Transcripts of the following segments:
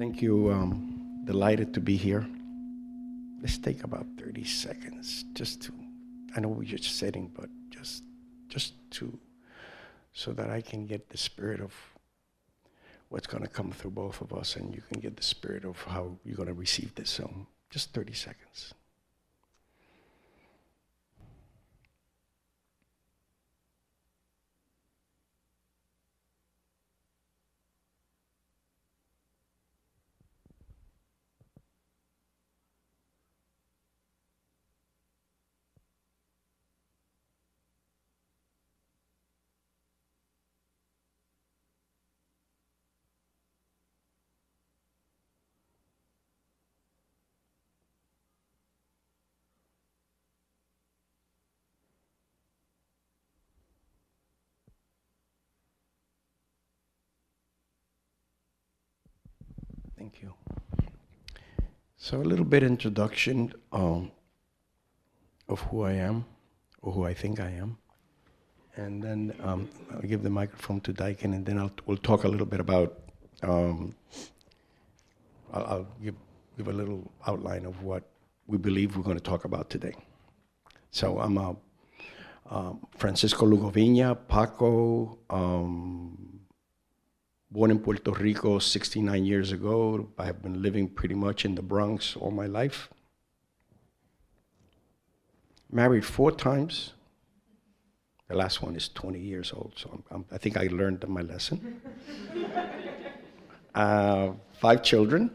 Thank you. Um, delighted to be here. Let's take about 30 seconds just to, I know we're just sitting, but just, just to, so that I can get the spirit of what's going to come through both of us and you can get the spirit of how you're going to receive this. So just 30 seconds. You. So a little bit introduction um, of who I am, or who I think I am, and then um, I'll give the microphone to Daikin, and then I'll, we'll talk a little bit about. Um, I'll, I'll give give a little outline of what we believe we're going to talk about today. So I'm a, um, Francisco Lugovina, Paco. Um, born in Puerto Rico 69 years ago. I have been living pretty much in the Bronx all my life. Married four times. The last one is 20 years old, so I'm, I'm, i think I learned my lesson. uh, five children,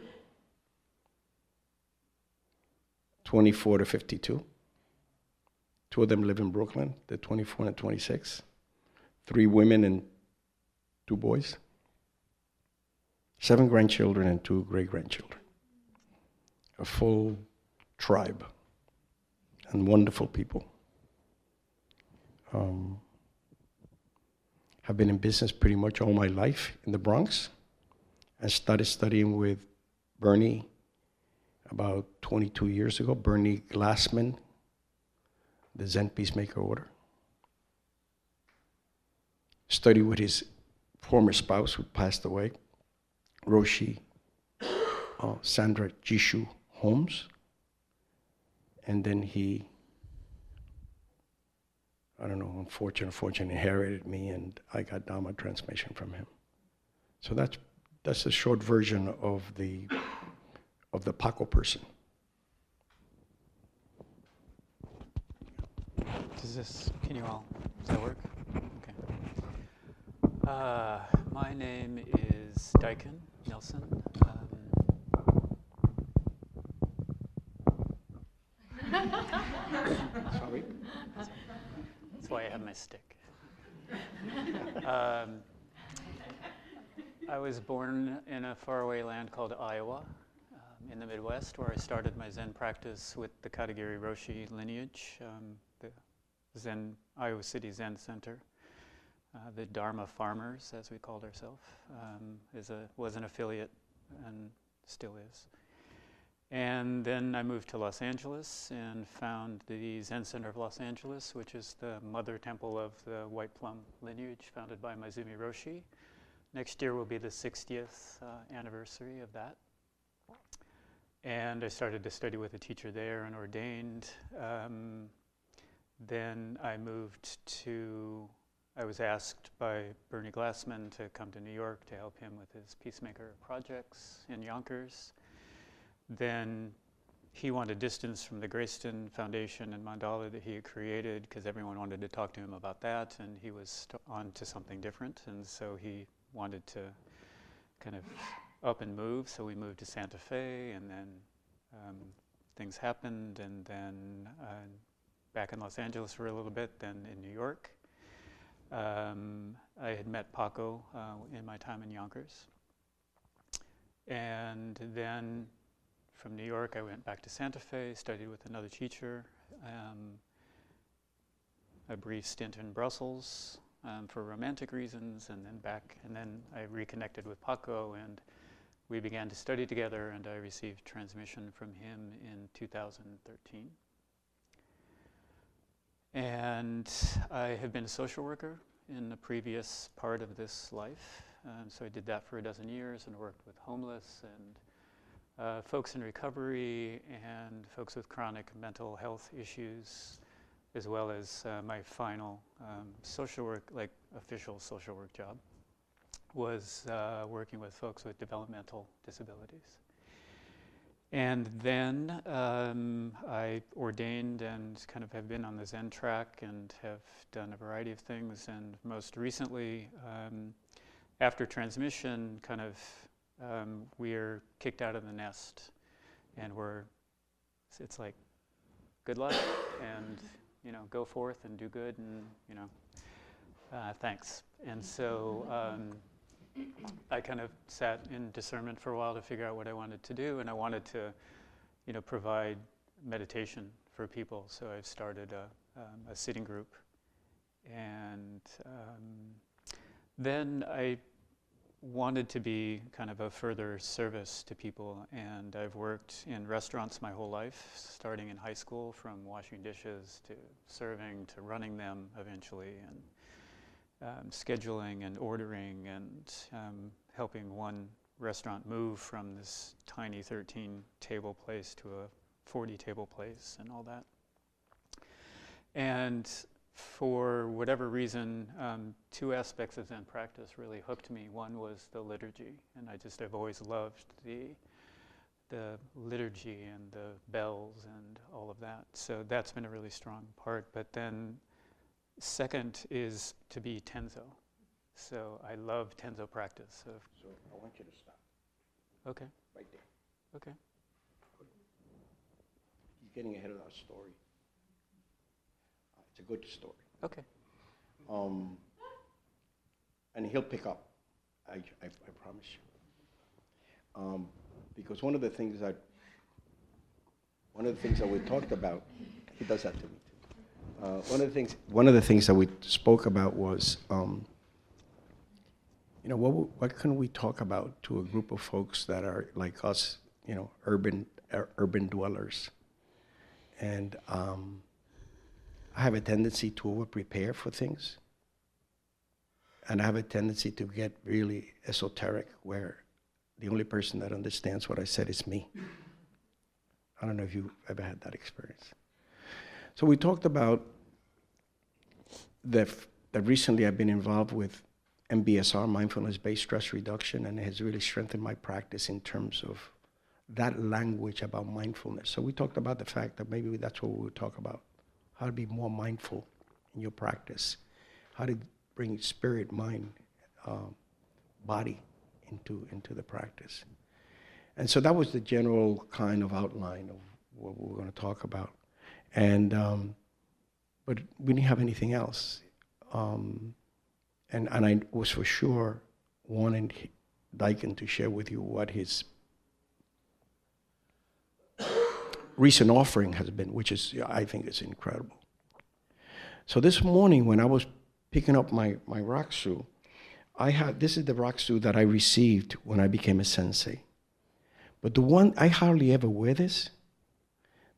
24 to 52. Two of them live in Brooklyn, they're 24 and 26. Three women and two boys seven grandchildren and two great grandchildren. A full tribe and wonderful people. Um, have been in business pretty much all my life in the Bronx. I started studying with Bernie about 22 years ago, Bernie Glassman, the Zen Peacemaker Order. Studied with his former spouse who passed away, Roshi, uh, Sandra Jishu Holmes, and then he, I don't know, unfortunately, unfortunately inherited me, and I got Dharma transmission from him. So that's that's a short version of the of the Paco person. Does this? Can you all? Does that work? Okay. Uh, my name is Daikin. Nelson. Um, Sorry. That's why I have my stick. um, I was born in a faraway land called Iowa um, in the Midwest, where I started my Zen practice with the Katagiri Roshi lineage, um, the Zen Iowa City Zen Center. Uh, the Dharma Farmers, as we called ourselves, um, is a, was an affiliate and still is. And then I moved to Los Angeles and found the Zen Center of Los Angeles, which is the mother temple of the White Plum lineage founded by Maezumi Roshi. Next year will be the 60th uh, anniversary of that. And I started to study with a teacher there and ordained. Um, then I moved to I was asked by Bernie Glassman to come to New York to help him with his Peacemaker projects in Yonkers. Then he wanted distance from the Grayston Foundation and mandala that he had created because everyone wanted to talk to him about that, and he was on to something different, and so he wanted to kind of up and move. So we moved to Santa Fe, and then um, things happened, and then uh, back in Los Angeles for a little bit, then in New York. Um, I had met Paco uh, in my time in Yonkers. And then from New York, I went back to Santa Fe, studied with another teacher, um, a brief stint in Brussels um, for romantic reasons, and then back. And then I reconnected with Paco, and we began to study together, and I received transmission from him in 2013. And I have been a social worker in the previous part of this life. Um, so I did that for a dozen years and worked with homeless and uh, folks in recovery and folks with chronic mental health issues, as well as uh, my final um, social work, like official social work job, was uh, working with folks with developmental disabilities. And then um, I ordained and kind of have been on the Zen track and have done a variety of things. And most recently, um, after transmission, kind of um, we're kicked out of the nest, and we're it's like good luck and you know go forth and do good and you know uh, thanks. And so. I kind of sat in discernment for a while to figure out what I wanted to do, and I wanted to, you know, provide meditation for people. So I've started a, um, a sitting group, and um, then I wanted to be kind of a further service to people, and I've worked in restaurants my whole life, starting in high school, from washing dishes to serving to running them eventually, and um, scheduling and ordering and um, helping one restaurant move from this tiny 13 table place to a 40 table place and all that. And for whatever reason, um, two aspects of Zen practice really hooked me. One was the liturgy, and I just have always loved the the liturgy and the bells and all of that. So that's been a really strong part. But then Second is to be tenzo. So I love tenzo practice. So, So I want you to stop okay, right there. okay. He's getting ahead of our story. Uh, It's a good story. Okay. Um, and he'll pick up. I, I, I promise you. Um, because one of the things that one of the things that we talked about, he does that to me. Uh, one of the things one of the things that we spoke about was, um, you know, what what can we talk about to a group of folks that are like us, you know, urban ur- urban dwellers, and um, I have a tendency to over prepare for things and I have a tendency to get really esoteric where the only person that understands what I said is me. I don't know if you've ever had that experience. So we talked about the, f- that recently I've been involved with MBSR, mindfulness based stress reduction, and it has really strengthened my practice in terms of that language about mindfulness. So we talked about the fact that maybe that's what we would talk about how to be more mindful in your practice, how to bring spirit, mind, um, body into, into the practice. And so that was the general kind of outline of what we were going to talk about. And, um, but we didn't have anything else. Um, and, and I was for sure wanting Daikin to share with you what his recent offering has been, which is, I think, is incredible. So this morning, when I was picking up my, my Rakusu, I had, this is the Rakusu that I received when I became a sensei. But the one, I hardly ever wear this.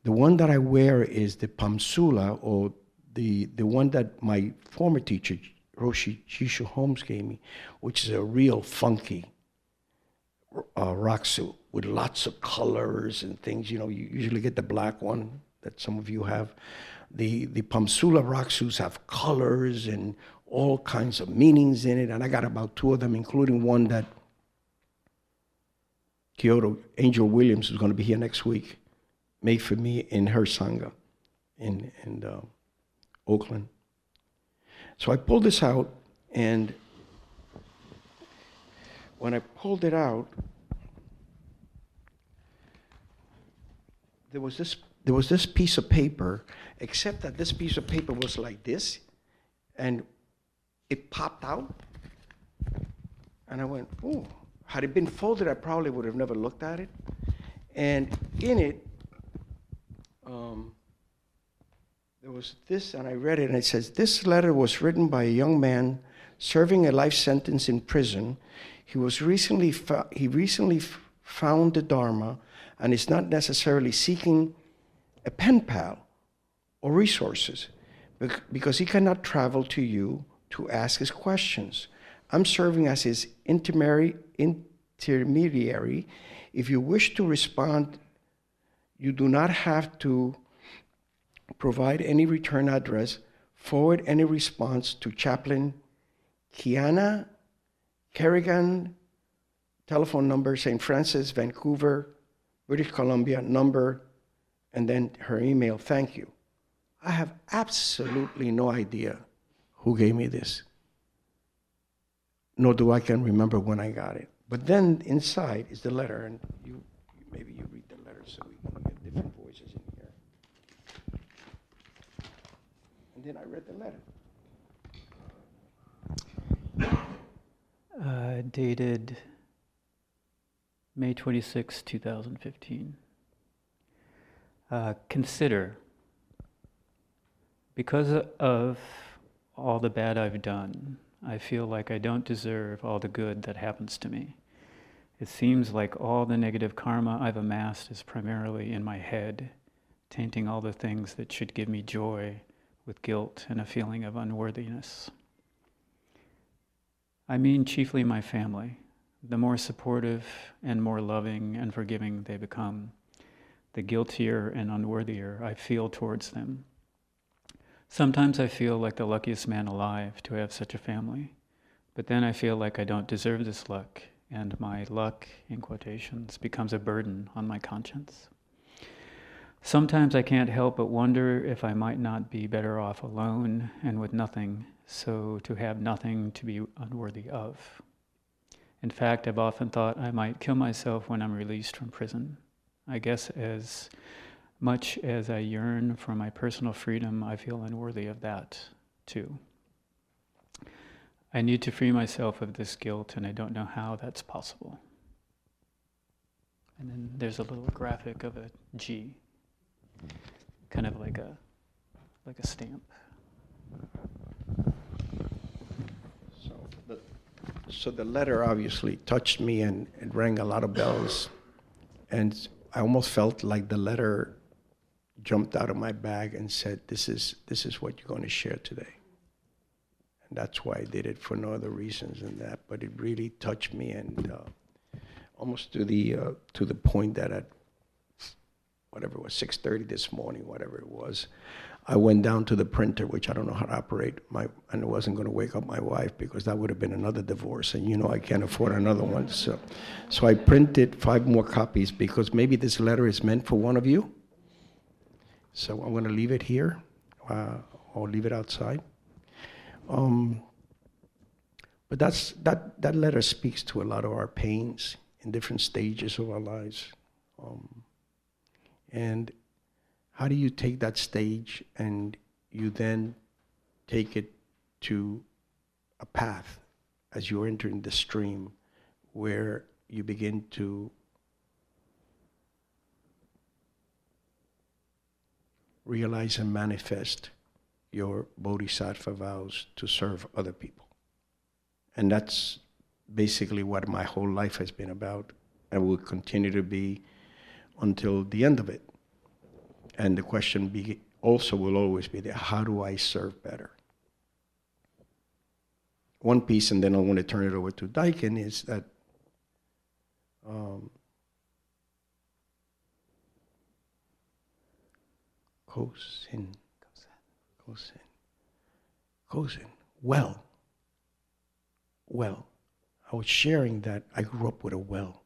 The one that I wear is the Pamsula, or the, the one that my former teacher, Roshi Jishu Holmes, gave me, which is a real funky uh, Rakusu with lots of colors and things. You know, you usually get the black one that some of you have. The, the Pamsula Rakusus have colors and all kinds of meanings in it, and I got about two of them, including one that Kyodo Angel Williams is going to be here next week, made for me in her sangha in in uh, Oakland. So I pulled this out, and when I pulled it out, there was this there was this piece of paper, except that this piece of paper was like this, and it popped out. And I went, oh, had it been folded, I probably would have never looked at it. And in it, um, there was this, and I read it, and it says, This letter was written by a young man serving a life sentence in prison. He was recently, he recently found the Dharma and is not necessarily seeking a pen pal or resources because he cannot travel to you to ask his questions. I'm serving as his intermediary. If you wish to respond, you do not have to provide any return address. Forward any response to Chaplain Kiana Kerrigan, telephone number St. Francis, Vancouver, British Columbia, number, and then her email. Thank you. I have absolutely no idea who gave me this, nor do I can remember when I got it. But then inside is the letter, and you maybe you read the letter so we can get different voices in here. And then I read the letter. Uh, dated May 26, 2015. Uh, consider, because of all the bad I've done, I feel like I don't deserve all the good that happens to me. It seems like all the negative karma I've amassed is primarily in my head, tainting all the things that should give me joy with guilt and a feeling of unworthiness. I mean chiefly my family. The more supportive and more loving and forgiving they become, the guiltier and unworthier I feel towards them. Sometimes I feel like the luckiest man alive to have such a family, but then I feel like I don't deserve this luck, and my luck, in quotations, becomes a burden on my conscience. Sometimes I can't help but wonder if I might not be better off alone and with nothing, so to have nothing to be unworthy of. In fact, I've often thought I might kill myself when I'm released from prison. I guess as much as I yearn for my personal freedom, I feel unworthy of that too. I need to free myself of this guilt, and I don't know how that's possible. And then there's a little graphic of a G, kind of like a like a stamp. So the, so the letter obviously touched me and it rang a lot of bells. And I almost felt like the letter jumped out of my bag and said, This is, this is what you're going to share today. And that's why I did it for no other reasons than that. But it really touched me and uh, almost to the, uh, to the point that at whatever it was, 6.30 this morning, whatever it was, I went down to the printer, which I don't know how to operate, my, and I wasn't going to wake up my wife because that would have been another divorce, and you know I can't afford another one. So, so I printed five more copies because maybe this letter is meant for one of you. So I'm going to leave it here, uh, or leave it outside. Um, but that's that that letter speaks to a lot of our pains in different stages of our lives, um, and how do you take that stage and you then take it to a path as you're entering the stream where you begin to realize and manifest your bodhisattva vows to serve other people. And that's basically what my whole life has been about and will continue to be until the end of it. And the question be, also will always be there how do I serve better? One piece, and then I want to turn it over to Daikin, is that um, Kosin, Kosin, Kosin, well, well. I was sharing that I grew up with a well.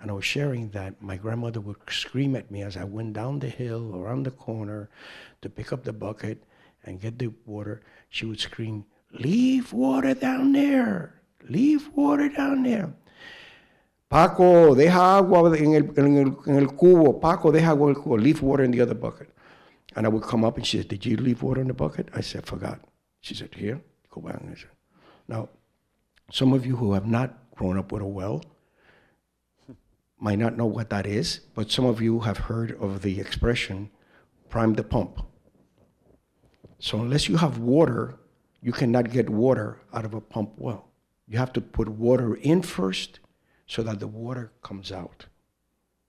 And I was sharing that my grandmother would scream at me as I went down the hill around the corner to pick up the bucket and get the water. She would scream, Leave water down there. Leave water down there. Paco, deja agua en el, en, el, en el cubo. Paco, deja agua en el cubo. Leave water in the other bucket. And I would come up and she said, Did you leave water in the bucket? I said, Forgot. She said, Here, go back. And Now, some of you who have not grown up with a well, might not know what that is, but some of you have heard of the expression prime the pump. So, unless you have water, you cannot get water out of a pump well. You have to put water in first so that the water comes out.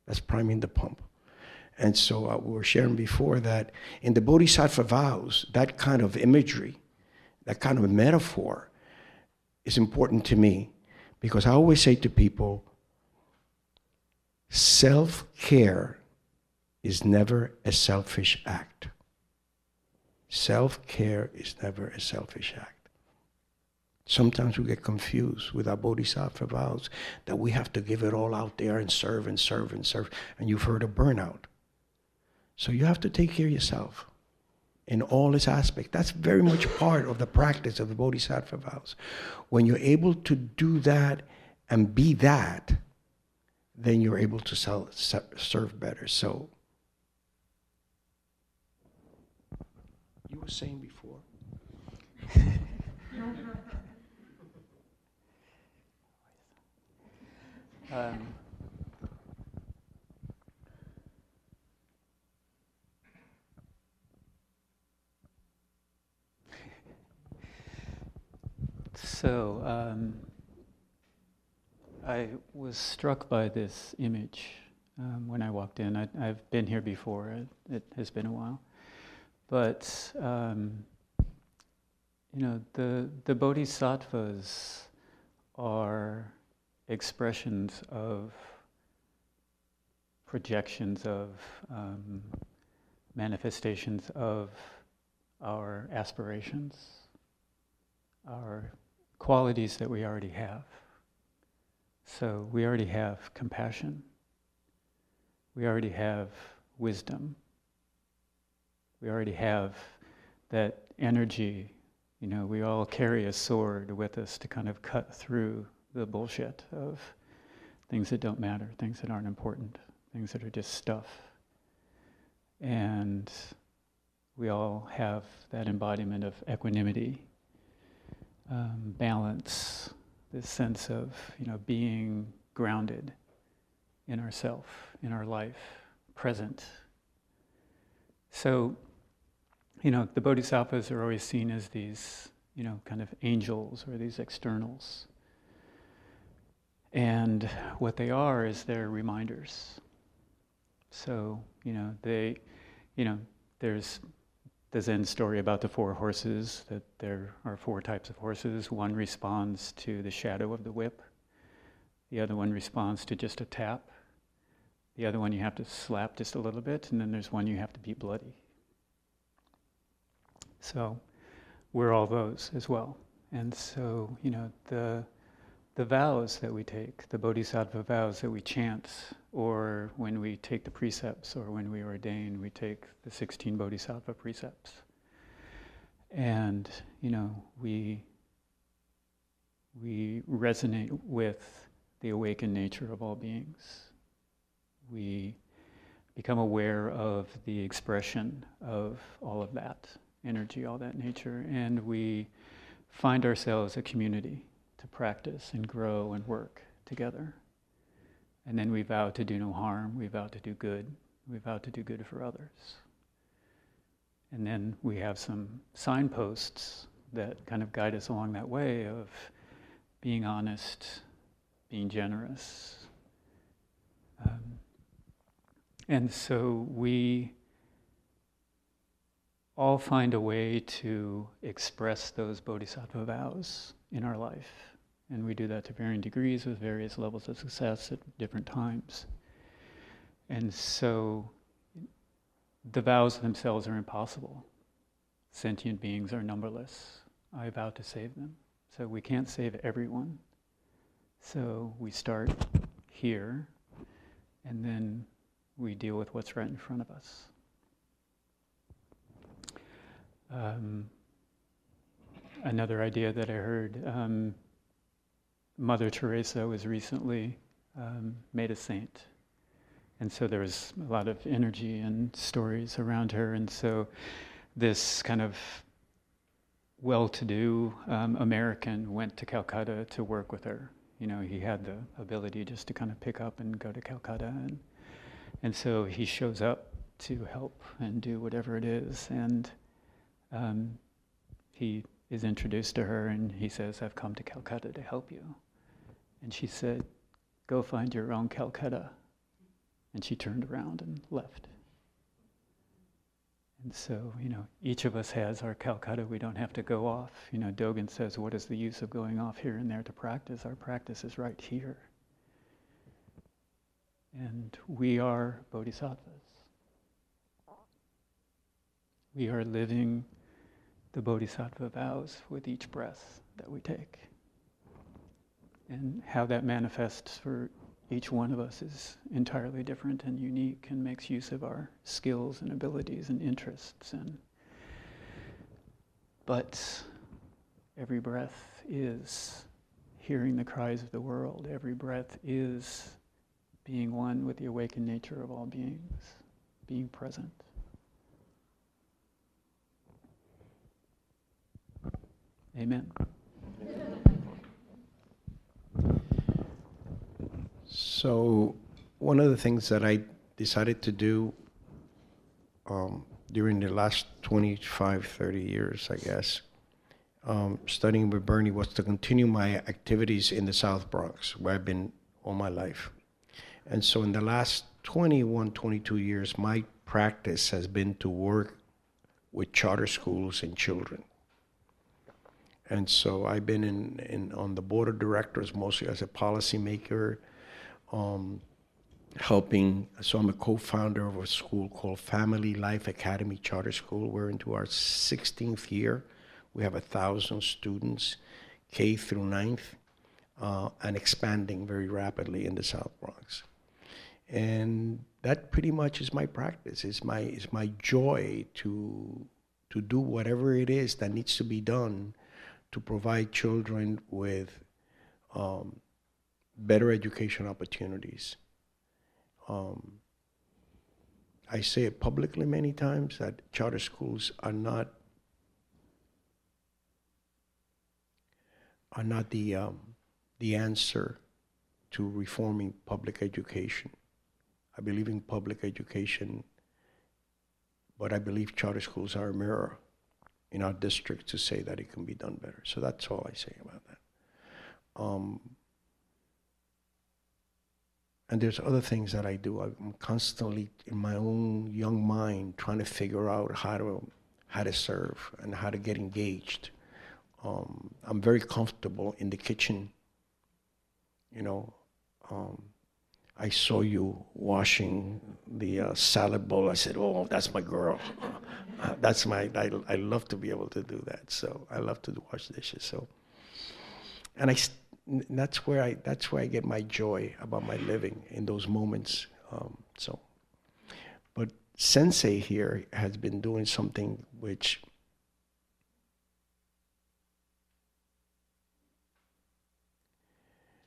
That's priming the pump. And so uh, we were sharing before that in the Bodhisattva vows, that kind of imagery, that kind of metaphor, is important to me because I always say to people self care is never a selfish act. Self care is never a selfish act. Sometimes we get confused with our bodhisattva vows that we have to give it all out there and serve and serve and serve. And you've heard of burnout. So you have to take care of yourself in all its aspects. That's very much part of the practice of the bodhisattva vows. When you're able to do that and be that, then you're able to sell, serve better. So, you were saying before. Um, so um, I was struck by this image um, when I walked in. I, have been here before, it, it, has been a while. But, um, you know, the, the bodhisattvas are expressions of projections of um, manifestations of our aspirations, our qualities that we already have. So we already have compassion. We already have wisdom. We already have that energy. You know, we all carry a sword with us to kind of cut through the bullshit of things that don't matter, things that aren't important, things that are just stuff. And we all have that embodiment of equanimity, um, balance, this sense of you know being grounded in ourself, in our life, present. So, you know, the bodhisattvas are always seen as these, you know, kind of angels or these externals. And what they are is they're reminders. So, you know, they, you know, there's the Zen story about the four horses, that there are four types of horses. One responds to the shadow of the whip, the other one responds to just a tap, the other one you have to slap just a little bit, and then there's one you have to beat bloody. So, we're all those as well. And so, you know, the the vows that we take, the bodhisattva vows that we chant, or when we take the precepts, or when we ordain, we take the 16 bodhisattva precepts. And, you know, we, we resonate with the awakened nature of all beings. We become aware of the expression of all of that energy, all that nature, and we find ourselves a community to practice and grow and work together. And then we vow to do no harm, we vow to do good, we vow to do good for others. And then we have some signposts that kind of guide us along that way of being honest, being generous. Um, and so we all find a way to express those bodhisattva vows in our life. And we do that to varying degrees with various levels of success at different times. And so the vows themselves are impossible. Sentient beings are numberless. I vow to save them. So we can't save everyone. So we start here, and then we deal with what's right in front of us. Um, another idea that I heard um, Mother Teresa was recently um, made a saint. And so there was a lot of energy and stories around her. And so this kind of well to do um, American went to Calcutta to work with her. You know, he had the ability just to kind of pick up and go to Calcutta. And, and so he shows up to help and do whatever it is. And um, he is introduced to her and he says, I've come to Calcutta to help you. And she said, Go find your own Calcutta. And she turned around and left. And so, you know, each of us has our Calcutta. We don't have to go off. You know, Dogen says, what is the use of going off here and there to practice? Our practice is right here. And we are bodhisattvas. We are living the bodhisattva vows with each breath that we take. And how that manifests for each one of us is entirely different and unique and makes use of our skills and abilities and interests and but every breath is hearing the cries of the world. Every breath is being one with the awakened nature of all beings being present. Amen So, one of the things that I decided to do um, during the last 25, 30 years, I guess, um, studying with Bernie was to continue my activities in the South Bronx, where I've been all my life. And so, in the last 21, 22 years, my practice has been to work with charter schools and children. And so I've been in, in on the board of directors mostly as a policymaker, um, helping. So I'm a co-founder of a school called Family Life Academy Charter School. We're into our 16th year. We have a thousand students, K through ninth, uh, and expanding very rapidly in the South Bronx. And that pretty much is my practice. It's my it's my joy to to do whatever it is that needs to be done to provide children with um, better education opportunities. Um, I say it publicly many times that charter schools are not are not the um, the answer to reforming public education. I believe in public education, but I believe charter schools are a mirror in our district to say that it can be done better. So that's all I say about that. Um, and there's other things that I do. I'm constantly in my own young mind trying to figure out how to how to serve and how to get engaged. Um, I'm very comfortable in the kitchen. You know, um, I saw you washing the uh, salad bowl. I said, "Oh, that's my girl. Uh, that's my. I, I love to be able to do that. So I love to wash dishes. So, and I." that's where I that's where I get my joy about my living in those moments. Um, so, but Sensei here has been doing something which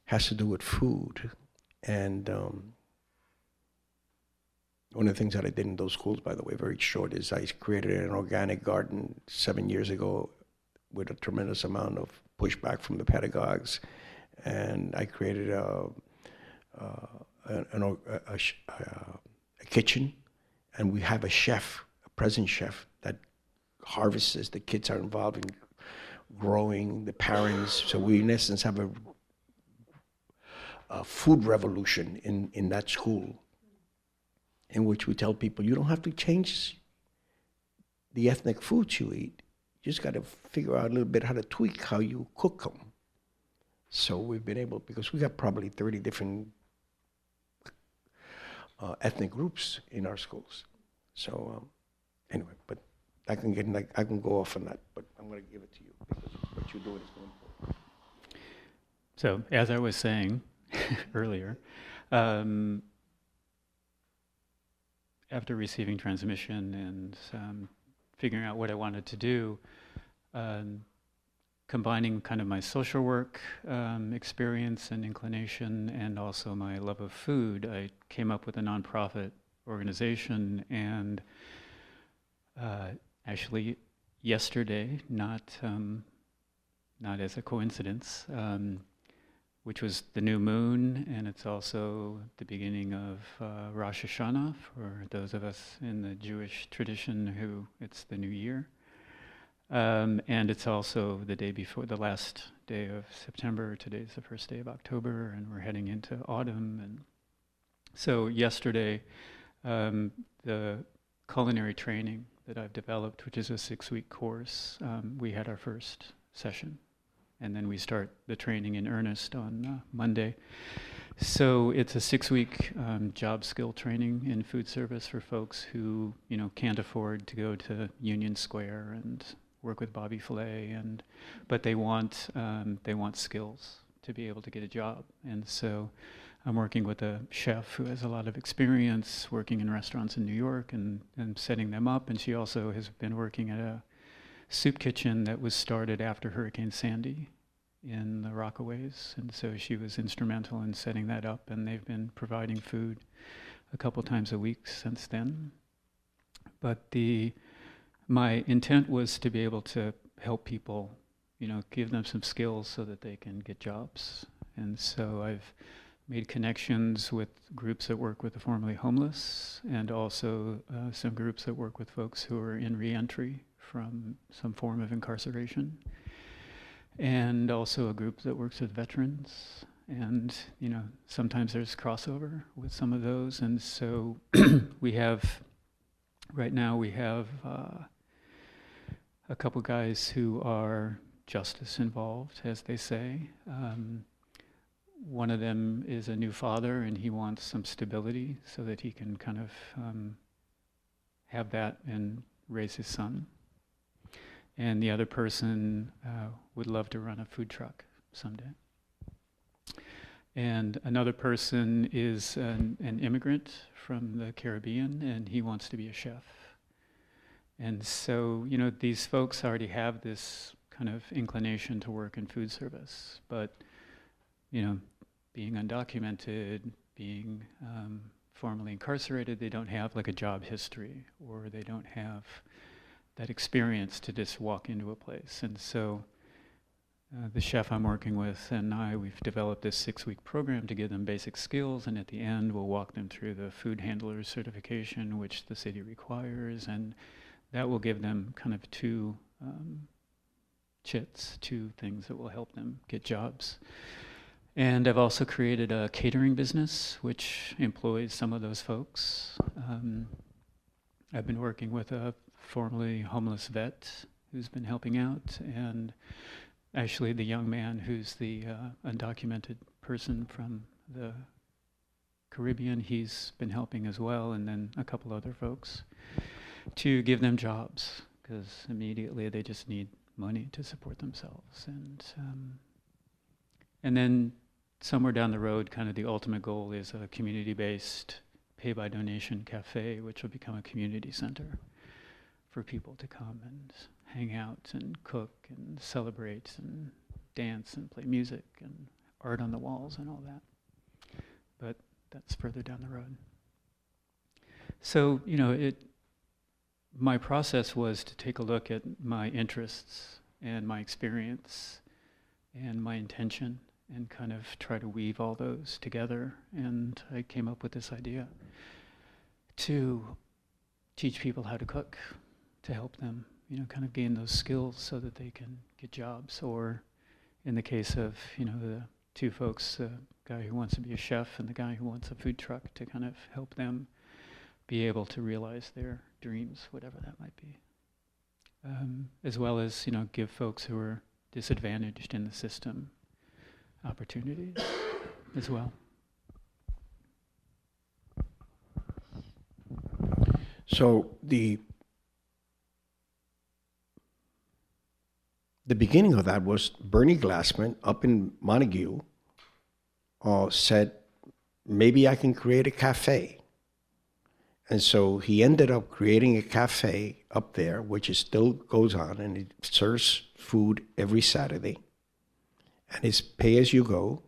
has to do with food, and um, one of the things that I did in those schools, by the way, very short, is I created an organic garden seven years ago with a tremendous amount of pushback from the pedagogues and I created a, a, a, a, a kitchen, and we have a chef, a present chef that harvests. The kids are involved in growing, the parents. So we, in essence, have a, a food revolution in, in that school, in which we tell people you don't have to change the ethnic foods you eat. You just got to figure out a little bit how to tweak how you cook them. So we've been able, because we got probably 30 different uh, ethnic groups in our schools. So um, anyway, but I can get like I can go off on that, but I'm going to give it to you because what you're doing is going important. So as I was saying earlier, um, after receiving transmission and um, figuring out what I wanted to do, um, combining kind of my social work um, experience and inclination and also my love of food, I came up with a nonprofit organization. And uh, actually, yesterday, not um, not as a coincidence, um, which was the new moon, and it's also the beginning of uh, Rosh Hashanah for those of us in the Jewish tradition who it's the new year. Um, and it's also the day before the last day of September. Today's the first day of October, and we're heading into autumn. And so, yesterday, um, the culinary training that I've developed, which is a six week course. Um, we had our first session, and then we start the training in earnest on uh, Monday. So it's a six week um, job skill training in food service for folks who you know can't afford to go to Union Square and work with Bobby Flay, and but they want um, they want skills to be able to get a job, and so I'm working with a chef who has a lot of experience working in restaurants in New York and, and setting them up. And she also has been working at a soup kitchen that was started after Hurricane Sandy in the Rockaways. And so she was instrumental in setting that up. And they've been providing food a couple times a week since then. But the my intent was to be able to help people, you know, give them some skills so that they can get jobs. And so I've made connections with groups that work with the formerly homeless and also uh, some groups that work with folks who are in reentry from some form of incarceration. And also a group that works with veterans. And you know sometimes there's crossover with some of those. And so we have right now we have uh, a couple guys who are justice involved as they say um, one of them is a new father and he wants some stability so that he can kind of um, have that and raise his son. And the other person uh, would love to run a food truck someday. And another person is an, an immigrant from the Caribbean and he wants to be a chef. And so, you know, these folks already have this kind of inclination to work in food service, but you know, being undocumented, being um, formerly incarcerated, they don't have like a job history or they don't have that experience to just walk into a place. And so uh, the chef I'm working with and I, we've developed this six week program to give them basic skills, and at the end, we'll walk them through the food handler certification, which the city requires, and that will give them kind of two um, chits, two things that will help them get jobs. And I've also created a catering business, which employs some of those folks. Um, I've been working with a formerly homeless vet who's been helping out, and actually the young man who's the uh, undocumented person from the Caribbean, he's been helping as well, and then a couple other folks to give them jobs because immediately they just need money to support themselves. And um, and then somewhere down the road, kind of the ultimate goal is a community-based pay-by-donation cafe, which will become a community center for people to come and hang out and cook and celebrate and dance and play music and art on the walls and all that. But that's further down the road. So, you know, it my process was to take a look at my interests and my experience and my intention and kind of try to weave all those together. And I came up with this idea to teach people how to cook, to help them, you know, kind of gain those skills so that they can get jobs. Or in the case of, you know, the two folks, the guy who wants to be a chef and the guy who wants a food truck, to kind of help them be able to realize their dreams, whatever that might be. Um, as well as, you know, give folks who are disadvantaged in the system opportunities as well. So the the beginning of that was Bernie Glassman up in Montague uh, said, maybe I can create a cafe. And so he ended up creating a cafe up there, which is still goes on, and it serves food every Saturday and it's pay as you go,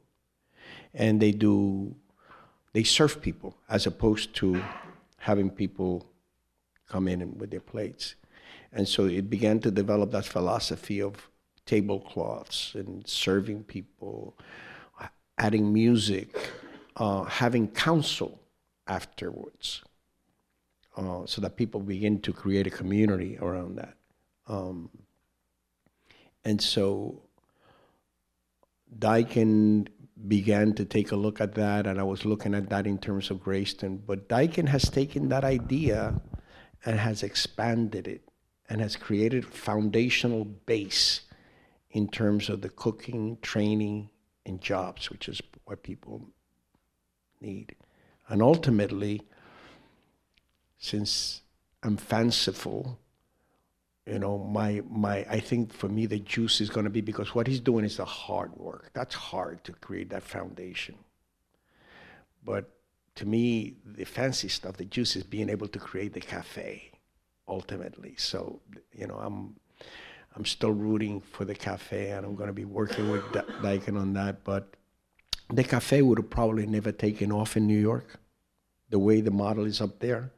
and they do they serve people as opposed to having people come in with their plates. And so it began to develop that philosophy of tablecloths and serving people, adding music, uh, having counsel afterwards, uh, so that people begin to create a community around that. Um, and so Daikin began to take a look at that, and I was looking at that in terms of Grayston. But Daikin has taken that idea and has expanded it and has created a foundational base in terms of the cooking, training, and jobs, which is what people need. And ultimately, since I'm fanciful, you know, my my I think for me the juice is going to be because what he's doing is the hard work. That's hard to create that foundation. But to me, the fancy stuff, the juice is being able to create the cafe, ultimately. So, you know, I'm I'm still rooting for the cafe, and I'm going to be working with Daikin on that. But the cafe would have probably never taken off in New York, the way the model is up there,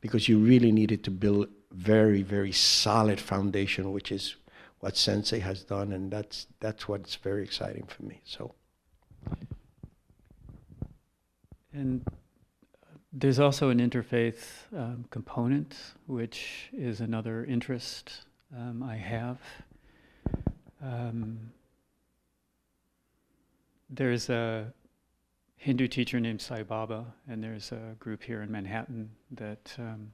because you really needed to build very, very solid foundation, which is what Sensei has done, and that's that's what's very exciting for me. So. And there's also an interfaith um, component, which is another interest um, I have. Um, there's a Hindu teacher named Sai Baba, and there's a group here in Manhattan that um,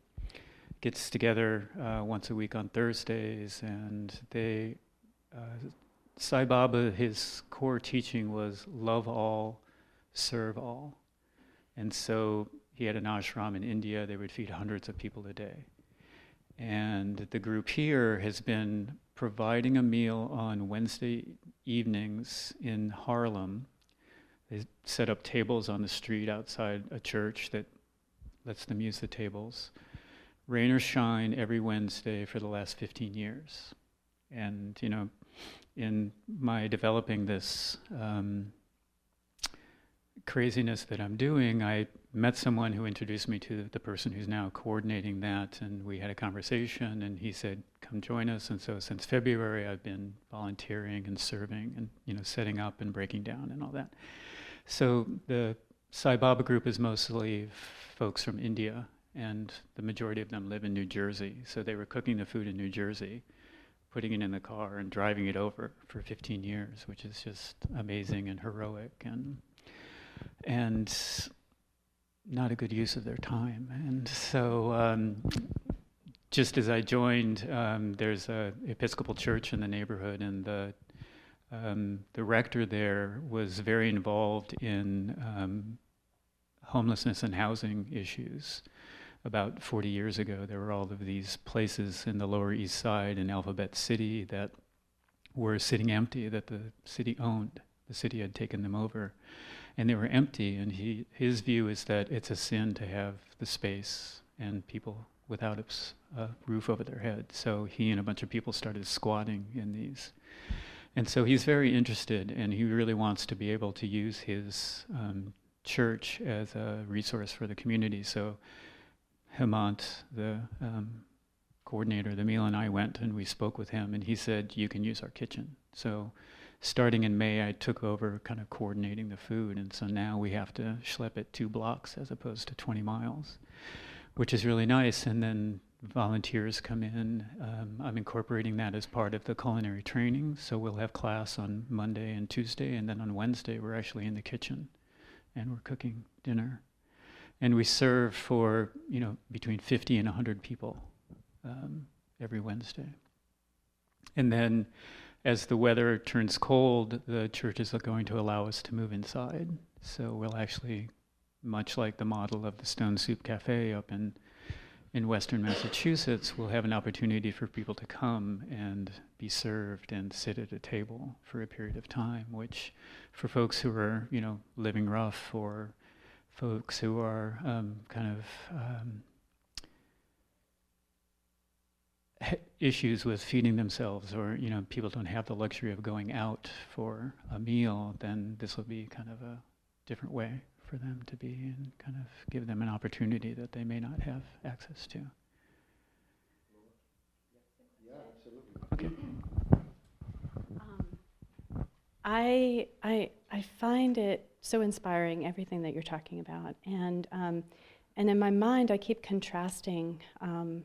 gets together uh, once a week on Thursdays, and they uh, Sai Baba, his core teaching was love all, serve all, and so he had an ashram in India. They would feed hundreds of people a day, and the group here has been providing a meal on Wednesday evenings in Harlem. They set up tables on the street outside a church that lets them use the tables rain or shine every Wednesday for the last 15 years. And, you know, in my developing this um, craziness that I'm doing, I met someone who introduced me to the person who's now coordinating that, and we had a conversation, and he said, "Come join us." And so, since February, I've been volunteering and serving, and you know, setting up and breaking down and all that. So the Sai Baba group is mostly folks from India, and the majority of them live in New Jersey. So they were cooking the food in New Jersey, putting it in the car, and driving it over for 15 years, which is just amazing and heroic and and not a good use of their time. And so. Um, just as I joined, um, there's a Episcopal church in the neighborhood, and the um, the rector there was very involved in um, homelessness and housing issues about 40 years ago, there were all of these places in the Lower East Side in Alphabet City that were sitting empty, that the city owned. The city had taken them over. And they were empty, and he, his view is that it's a sin to have the space and people without a, roof over their head. So he and a bunch of people started squatting in these. And so he's very interested, and he really wants to be able to use his um, church as a resource for the community. So Hemant, the um, coordinator, the meal, and I went and we spoke with him, and he said, You can use our kitchen. So, starting in May, I took over kind of coordinating the food, and so now we have to schlep it two blocks as opposed to 20 miles, which is really nice. And then volunteers come in. Um, I'm incorporating that as part of the culinary training, so we'll have class on Monday and Tuesday, and then on Wednesday, we're actually in the kitchen and we're cooking dinner and we serve for you know between 50 and 100 people um, every Wednesday. And then, as the weather turns cold, the churches are going to allow us to move inside. So we'll actually, much like the model of the Stone Soup Cafe up in in Western Massachusetts, we'll have an opportunity for people to come and be served and sit at a table for a period of time, which, for folks who are you know living rough or folks who are um, kind of um, issues with feeding themselves or you know people don't have the luxury of going out for a meal then this will be kind of a different way for them to be and kind of give them an opportunity that they may not have access to. Yeah absolutely. Okay. Um, I, I, I find it so inspiring, everything that you're talking about. And, um, and in my mind, I keep contrasting um,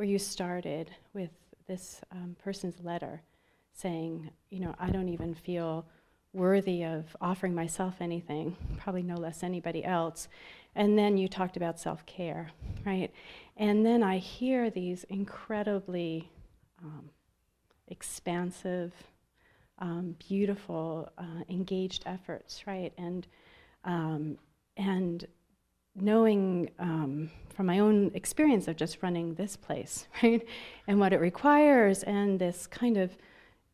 where you started with this um, person's letter saying, you know, I don't even feel worthy of offering myself anything, probably no less anybody else. And then you talked about self care, right? And then I hear these incredibly um, expansive, um, beautiful, uh, engaged efforts, right? And um, and knowing um, from my own experience of just running this place, right, and what it requires, and this kind of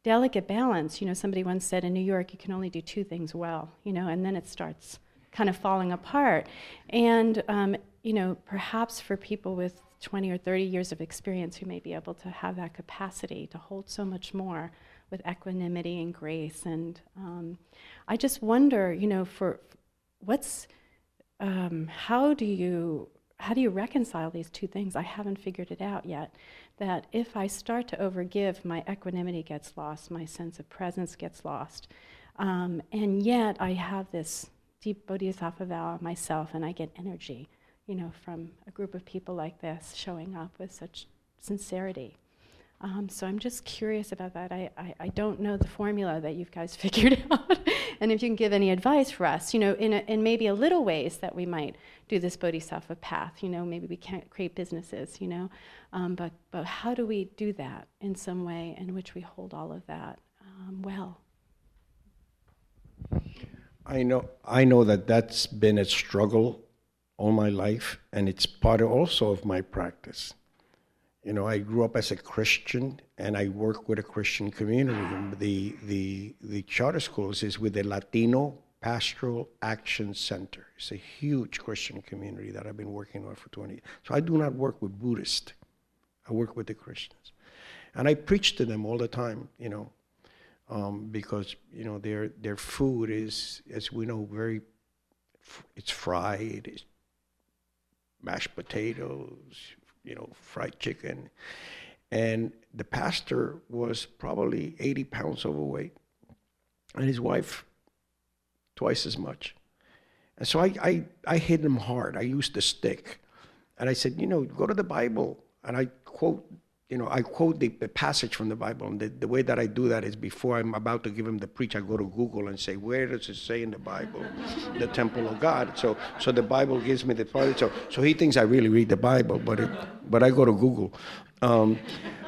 delicate balance. You know, somebody once said in New York, you can only do two things well, you know, and then it starts kind of falling apart. And, um, you know, perhaps for people with 20 or 30 years of experience who may be able to have that capacity to hold so much more with equanimity and grace. And um, I just wonder, you know, for what's, um, how do you how do you reconcile these two things? I haven't figured it out yet. That if I start to overgive, my equanimity gets lost, my sense of presence gets lost. Um, and yet I have this deep bodhisattva vow myself, and I get energy, you know, from a group of people like this showing up with such sincerity. Um, so I'm just curious about that. I, I, I, don't know the formula that you guys figured out. And if you can give any advice for us, you know, in, a, in maybe a little ways that we might do this bodhisattva path, you know, maybe we can't create businesses, you know, um, but, but how do we do that in some way in which we hold all of that um, well? I know, I know that that's been a struggle all my life, and it's part also of my practice. You know, I grew up as a Christian, and I work with a Christian community. The the the charter schools is with the Latino Pastoral Action Center. It's a huge Christian community that I've been working on for 20 years. So I do not work with Buddhists. I work with the Christians, and I preach to them all the time. You know, um, because you know their their food is, as we know, very it's fried, it's mashed potatoes, you know, fried chicken. And the pastor was probably 80 pounds overweight, and his wife twice as much. And so I, I, I hit him hard. I used the stick. And I said, you know, go to the Bible. And I quote you know, I quote the, the, passage from the Bible, and the, the way that I do that is before I'm about to give him the preach, I go to Google and say, where does it say in the Bible, the temple of God? So, so the Bible gives me the part. So, so he thinks I really read the Bible, but it, but I go to Google. Um,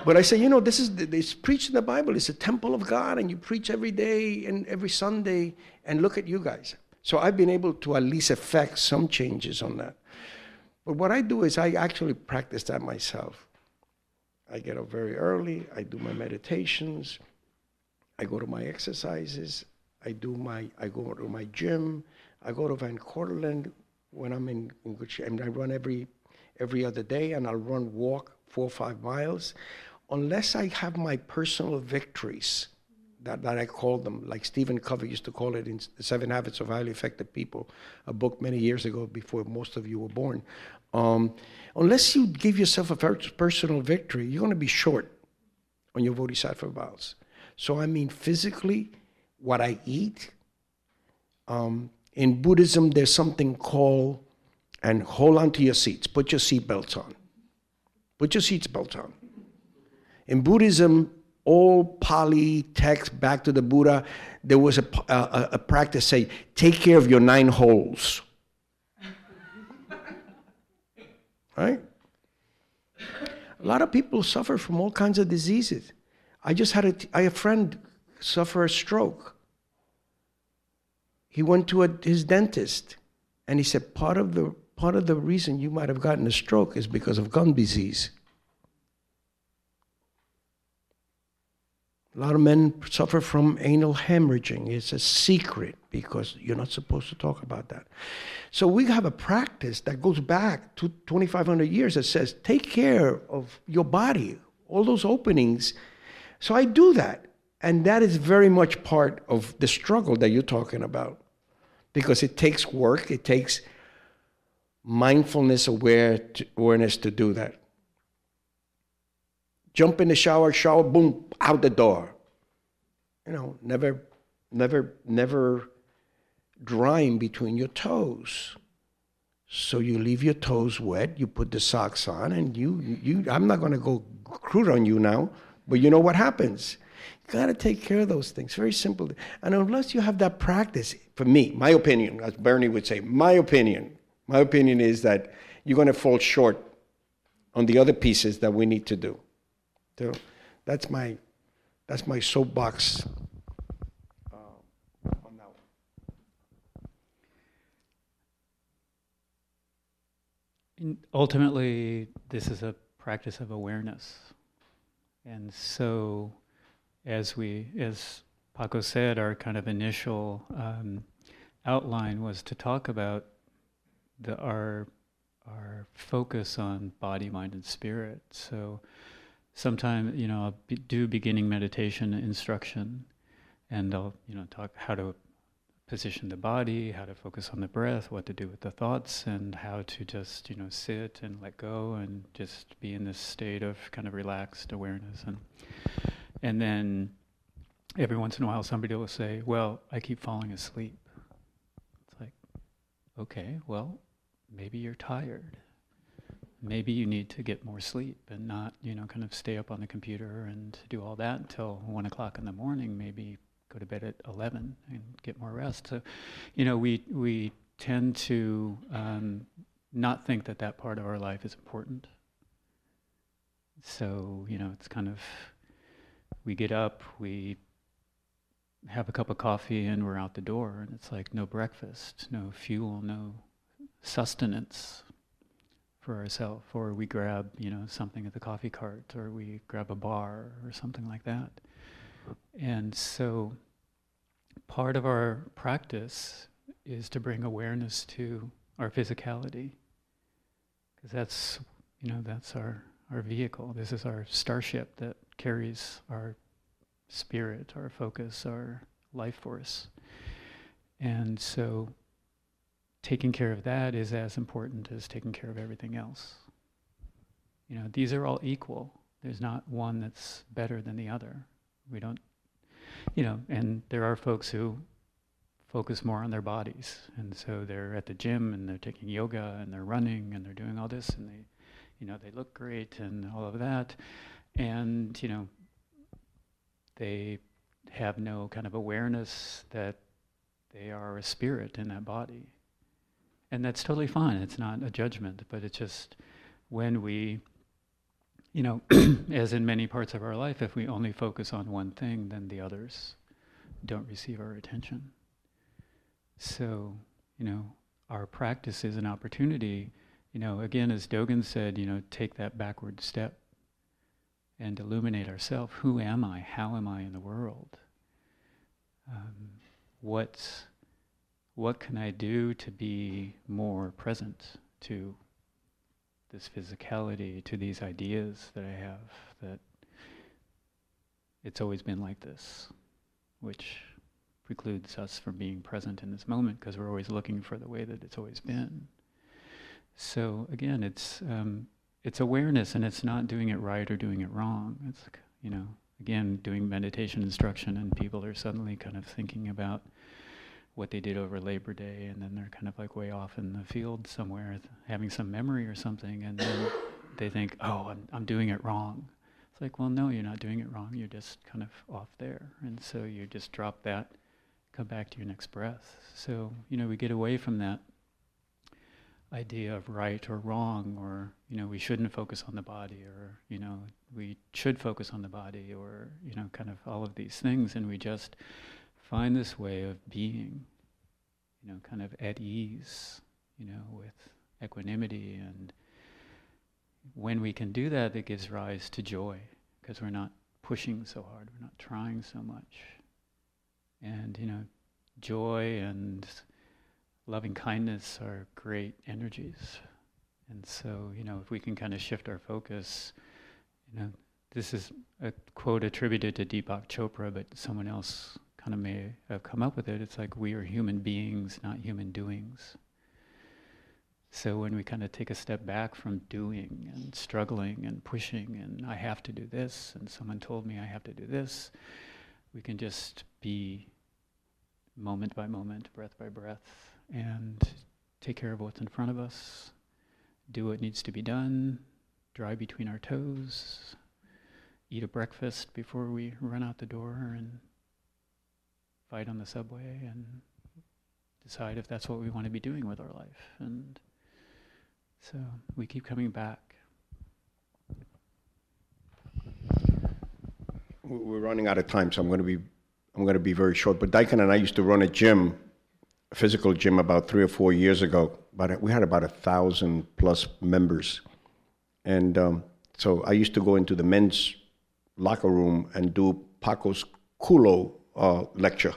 but I say, you know, this is this preached in the Bible. It's a temple of God, and you preach every day and every Sunday. And look at you guys. So I've been able to at least affect some changes on that. But what I do is I actually practice that myself. I get up very early, I do my meditations, I go to my exercises, I do my I go to my gym, I go to Van Cortlandt when I'm in, in good shape. And I run every every other day and I'll run walk four or five miles. Unless I have my personal victories, that, that I call them, like Stephen Covey used to call it in Seven Habits of Highly Effective People, a book many years ago before most of you were born. Um, unless you give yourself a personal victory, you're going to be short on your bodhisattva vows. So, I mean, physically, what I eat. Um, in Buddhism, there's something called, and hold on to your seats, put your seatbelts on. Put your seatbelts on. In Buddhism, all Pali text back to the Buddha, there was a, a, a practice say, take care of your nine holes. Right? A lot of people suffer from all kinds of diseases. I just had a, I had a friend suffer a stroke. He went to a, his dentist, and he said part of the part of the reason you might have gotten a stroke is because of gum disease. A lot of men suffer from anal hemorrhaging. It's a secret because you're not supposed to talk about that. So we have a practice that goes back to 2,500 years that says take care of your body, all those openings. So I do that. And that is very much part of the struggle that you're talking about because it takes work, it takes mindfulness aware to, awareness to do that jump in the shower, shower, boom, out the door. You know, never, never, never drying between your toes. So you leave your toes wet, you put the socks on, and you, you I'm not going to go crude on you now, but you know what happens. You got to take care of those things. Very simple. And unless you have that practice, for me, my opinion, as Bernie would say, my opinion, My opinion is that you're going to fall short on the other pieces that we need to do. So that's my that's my soapbox. uh, on that one. Ultimately, this is a practice of awareness. And so, as we, as Paco said, our kind of initial um, outline was to talk about the, our our focus on body, mind, and spirit. So, sometimes you know I'll be, do beginning meditation instruction, and I'll you know talk how to position the body, how to focus on the breath, what to do with the thoughts, and how to just you know sit and let go and just be in this state of kind of relaxed awareness and and then every once in a while somebody will say, "Well, I keep falling asleep." It's like, okay, well, maybe you're tired. Maybe you need to get more sleep and not, you know, kind of stay up on the computer and do all that until one o'clock in the morning. Maybe go to bed at 11 and get more rest. So, you know, we, we tend to um, not think that that part of our life is important. So, you know, it's kind of, we get up, we have a cup of coffee, and we're out the door, and it's like no breakfast, no fuel, no sustenance for ourselves. Or we grab, you know, something at the coffee cart, or we grab a bar, or something like that. And so part of our practice is to bring awareness to our physicality. Because that's, you know, that's our, our vehicle. This is our starship that carries our spirit, our focus, our life force. And so taking care of that is as important as taking care of everything else. You know, these are all equal. There's not one that's better than the other. We don't, you know, and there are folks who focus more on their bodies. And so they're at the gym and they're taking yoga and they're running and they're doing all this and they, you know, they look great and all of that. And, you know, they have no kind of awareness that they are a spirit in that body. And that's totally fine. It's not a judgment, but it's just when we you know, as in many parts of our life, if we only focus on one thing, then the others don't receive our attention. So, you know, our practice is an opportunity, you know, again, as Dogen said, you know, take that backward step and illuminate ourselves. Who am I? How am I in the world? Um, what's, what can I do to be more present to this physicality, to these ideas that I have that it's always been like this, which precludes us from being present in this moment because we're always looking for the way that it's always been. So again, it's um, it's awareness, and it's not doing it right or doing it wrong. It's you know, again, doing meditation instruction, and people are suddenly kind of thinking about what they did over Labor Day, and then they're kind of like way off in the field somewhere, having some memory or something, and then they think, "Oh, I'm I'm doing it wrong." It's like, well, no, you're not doing it wrong. You're just kind of off there, and so you just drop that, come back to your next breath. So you know, we get away from that idea of right or wrong, or you know, we shouldn't focus on the body, or you know, we should focus on the body, or you know, kind of all of these things, and we just find this way of being, you know, kind of at ease, you know, with equanimity. And when we can do that, it gives rise to joy because we're not pushing so hard, we're not trying so much. And, you know, joy and loving kindness are great energies. And so, you know, if we can kind of shift our focus, you know, this is a quote attributed to Deepak Chopra, but someone else kind of may have come up with it. It's like we are human beings, not human doings. So when we kind of take a step back from doing and struggling and pushing and I have to do this and someone told me I have to do this, we can just be moment by moment, breath by breath, and take care of what's in front of us, do what needs to be done, dry between our toes, eat a breakfast before we run out the door and fight on the subway and decide if that's what we want to be doing with our life. And So we keep coming back. We- We're running out of time, so I'm going to be, I'm going to be very short. But Daikin and I used to run a gym, a physical gym, about three or four years ago. But we had about a thousand plus members, and um, so I used to go into the men's locker room and do Paco's Culo uh, lecture.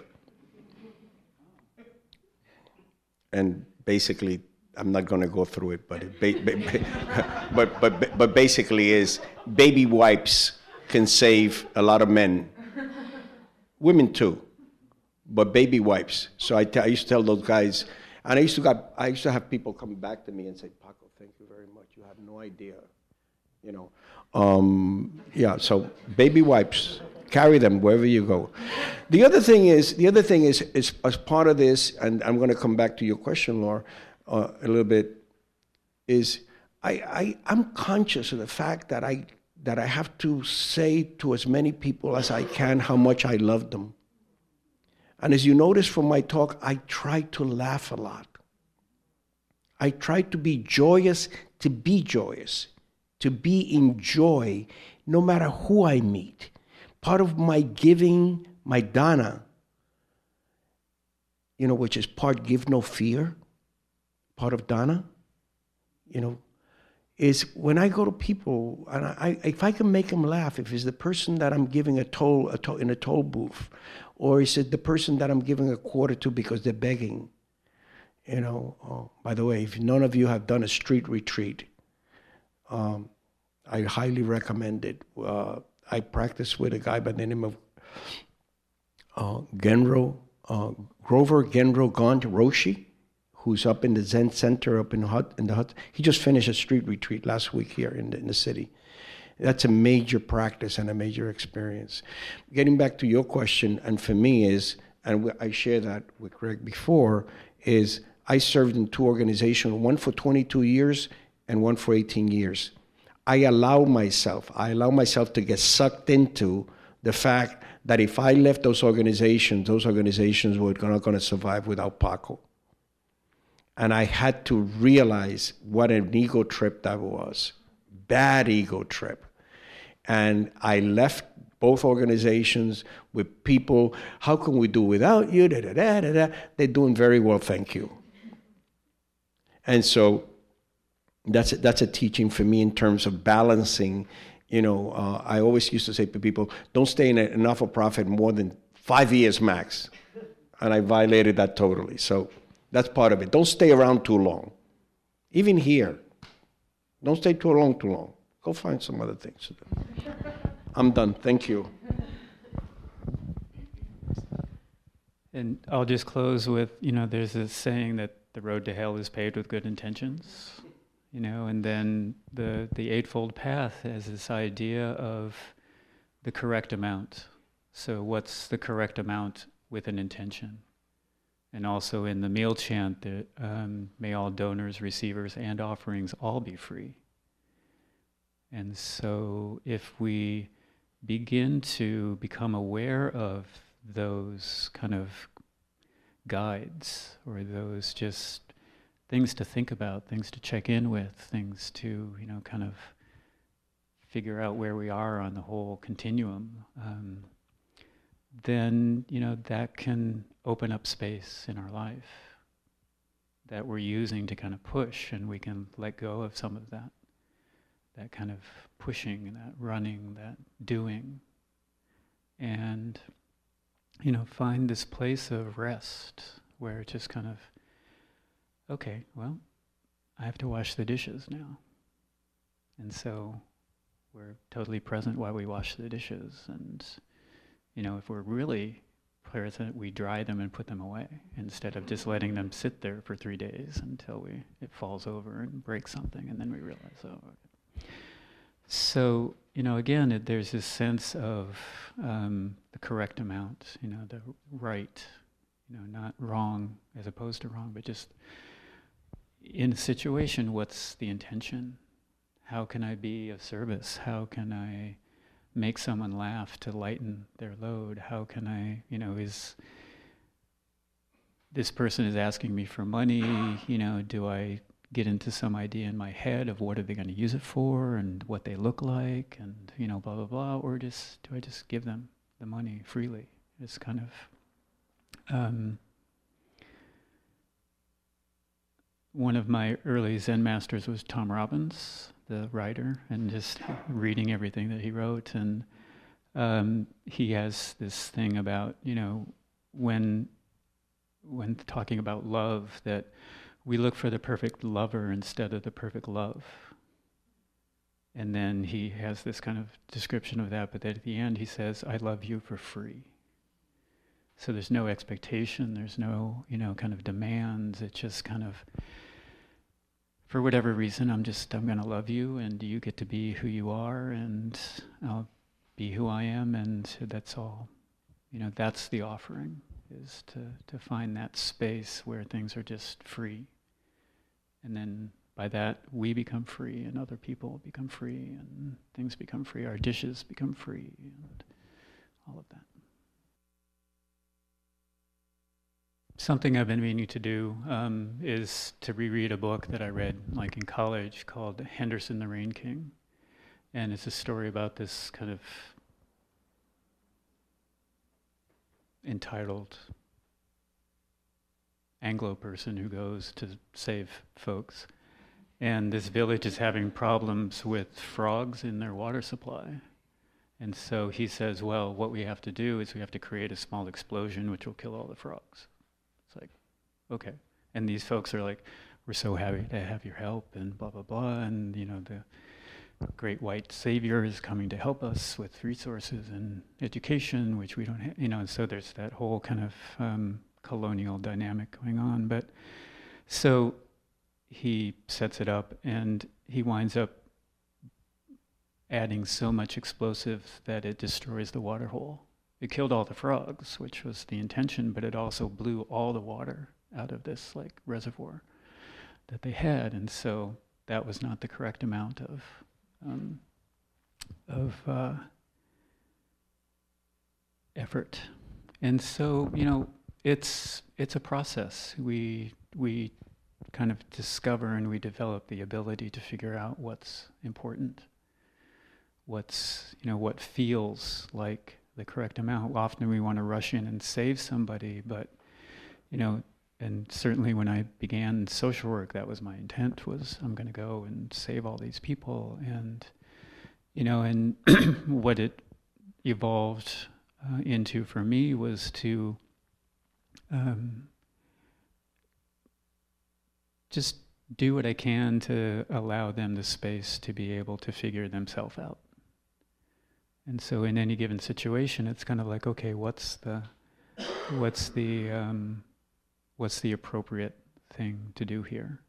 And basically, I'm not going to go through it, but it ba- ba- but, but but basically is baby wipes can save a lot of men, women too, but baby wipes. So I, t- I used to tell those guys, and I used to got, I used to have people come back to me and say, Paco, thank you very much. You have no idea, you know. Um, yeah, so baby wipes, carry them wherever you go. The other thing is, the other thing is, is as part of this, and I'm going to come back to your question, Laura, uh, a little bit, is I, I, I'm conscious of the fact that I, that I have to say to as many people as I can how much I love them. And as you notice from my talk, I try to laugh a lot. I try to be joyous, to be joyous, to be in joy, no matter who I meet. Part of my giving, my dana, you know, which is part give no fear, part of dana, you know, is when I go to people and I, if I can make them laugh, if it's the person that I'm giving a toll, a toll in a toll booth, or is it the person that I'm giving a quarter to because they're begging, you know. Oh, by the way, if none of you have done a street retreat, um, I highly recommend it. Uh, I practice with a guy by the name of uh, Genro uh, Grover Genro Gauntt Roshi who's up in the Zen Center up in, Hut, in the Hut. He just finished a street retreat last week here in the, in the city. That's a major practice and a major experience. Getting back to your question, and for me is, and I shared that with Greg before, is I served in two organizations, one for 22 years and one for 18 years. I allow myself, I allow myself to get sucked into the fact that if I left those organizations, those organizations were not going to survive without Paco and I had to realize what an ego trip that was. Bad ego trip. And I left both organizations with people, how can we do without you? Da, da, da. They're doing very well, thank you. And so that's that's a teaching for me in terms of balancing. You know, uh, I always used to say to people, don't stay in a, a not for profit more than five years max. And I violated that totally. So that's part of it. Don't stay around too long. Even here, don't stay too long, too long. Go find some other things to do. I'm done. Thank you. And I'll just close with you know, there's this saying that the road to hell is paved with good intentions, you know, and then the, the Eightfold Path has this idea of the correct amount. So, what's the correct amount with an intention? And also in the meal chant that um, may all donors, receivers, and offerings all be free. And so if we begin to become aware of those kind of guides or those just things to think about, things to check in with, things to, you know, kind of figure out where we are on the whole continuum, um, then, you know, that can open up space in our life that we're using to kind of push, and we can let go of some of that. That kind of pushing, that running, that doing. And, you know, find this place of rest where it just kind of, okay, well, I have to wash the dishes now. And so we're totally present while we wash the dishes. And, you know, if we're really present, we dry them and put them away instead of just letting them sit there for three days until we it falls over and breaks something, and then we realize, oh. Okay. So you know, again, it, there's this sense of um, the correct amount, you know, the right, you know, not wrong as opposed to wrong, but just in a situation, what's the intention? How can I be of service? How can I make someone laugh to lighten their load? How can I, you know, is this person is asking me for money, you know, do I get into some idea in my head of what are they going to use it for and what they look like and you know blah blah blah or just do I just give them the money freely it's kind of um, one of my early Zen masters was Tom Robbins the writer and just reading everything that he wrote and um, he has this thing about you know when when talking about love that we look for the perfect lover instead of the perfect love. And then he has this kind of description of that, but then at the end he says, I love you for free. So there's no expectation, there's no, you know, kind of demands. It's just kind of, for whatever reason, I'm just, I'm going to love you and you get to be who you are and I'll be who I am and that's all. You know, that's the offering is to, to find that space where things are just free. And then by that, we become free, and other people become free, and things become free. Our dishes become free, and all of that. Something I've been meaning to do um, is to reread a book that I read, like in college, called Henderson the Rain King. And it's a story about this kind of entitled Anglo person who goes to save folks. And this village is having problems with frogs in their water supply. And so he says, well, what we have to do is we have to create a small explosion which will kill all the frogs. Okay. And these folks are like, we're so happy to have your help and blah, blah, blah. And, you know, the great white savior is coming to help us with resources and education, which we don't have, you know, and so there's that whole kind of um, colonial dynamic going on. But so he sets it up and he winds up adding so much explosive that it destroys the water hole. It killed all the frogs, which was the intention, but it also blew all the water out of this like reservoir that they had, and so that was not the correct amount of um, of uh, effort. And so, you know, it's it's a process. We we kind of discover and we develop the ability to figure out what's important, what's you know what feels like the correct amount. Often we want to rush in and save somebody, but you know, and certainly when I began social work, that was my intent: was I'm going to go and save all these people, and you know, and what it evolved uh, into for me was to um, just do what I can to allow them the space to be able to figure themselves out. And so, in any given situation, it's kind of like, okay, what's the, what's the, um, what's the appropriate thing to do here,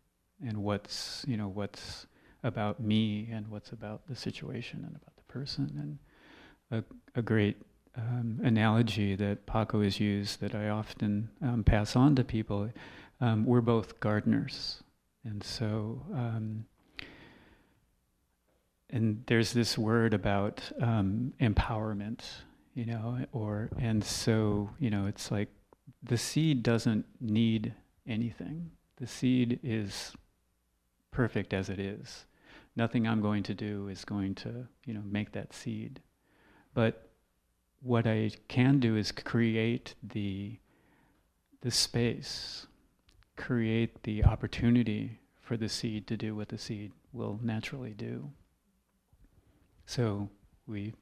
and what's, you know, what's about me, and what's about the situation, and about the person, and a, a great um, analogy that Paco has used that I often um, pass on to people. Um, we're both gardeners. And so, um, and there's this word about um, empowerment, you know, or, and so, you know, it's like the seed doesn't need anything. The seed is perfect as it is. Nothing I'm going to do is going to, you know, make that seed. But what I can do is create the, the space, create the opportunity for the seed to do what the seed will naturally do. So we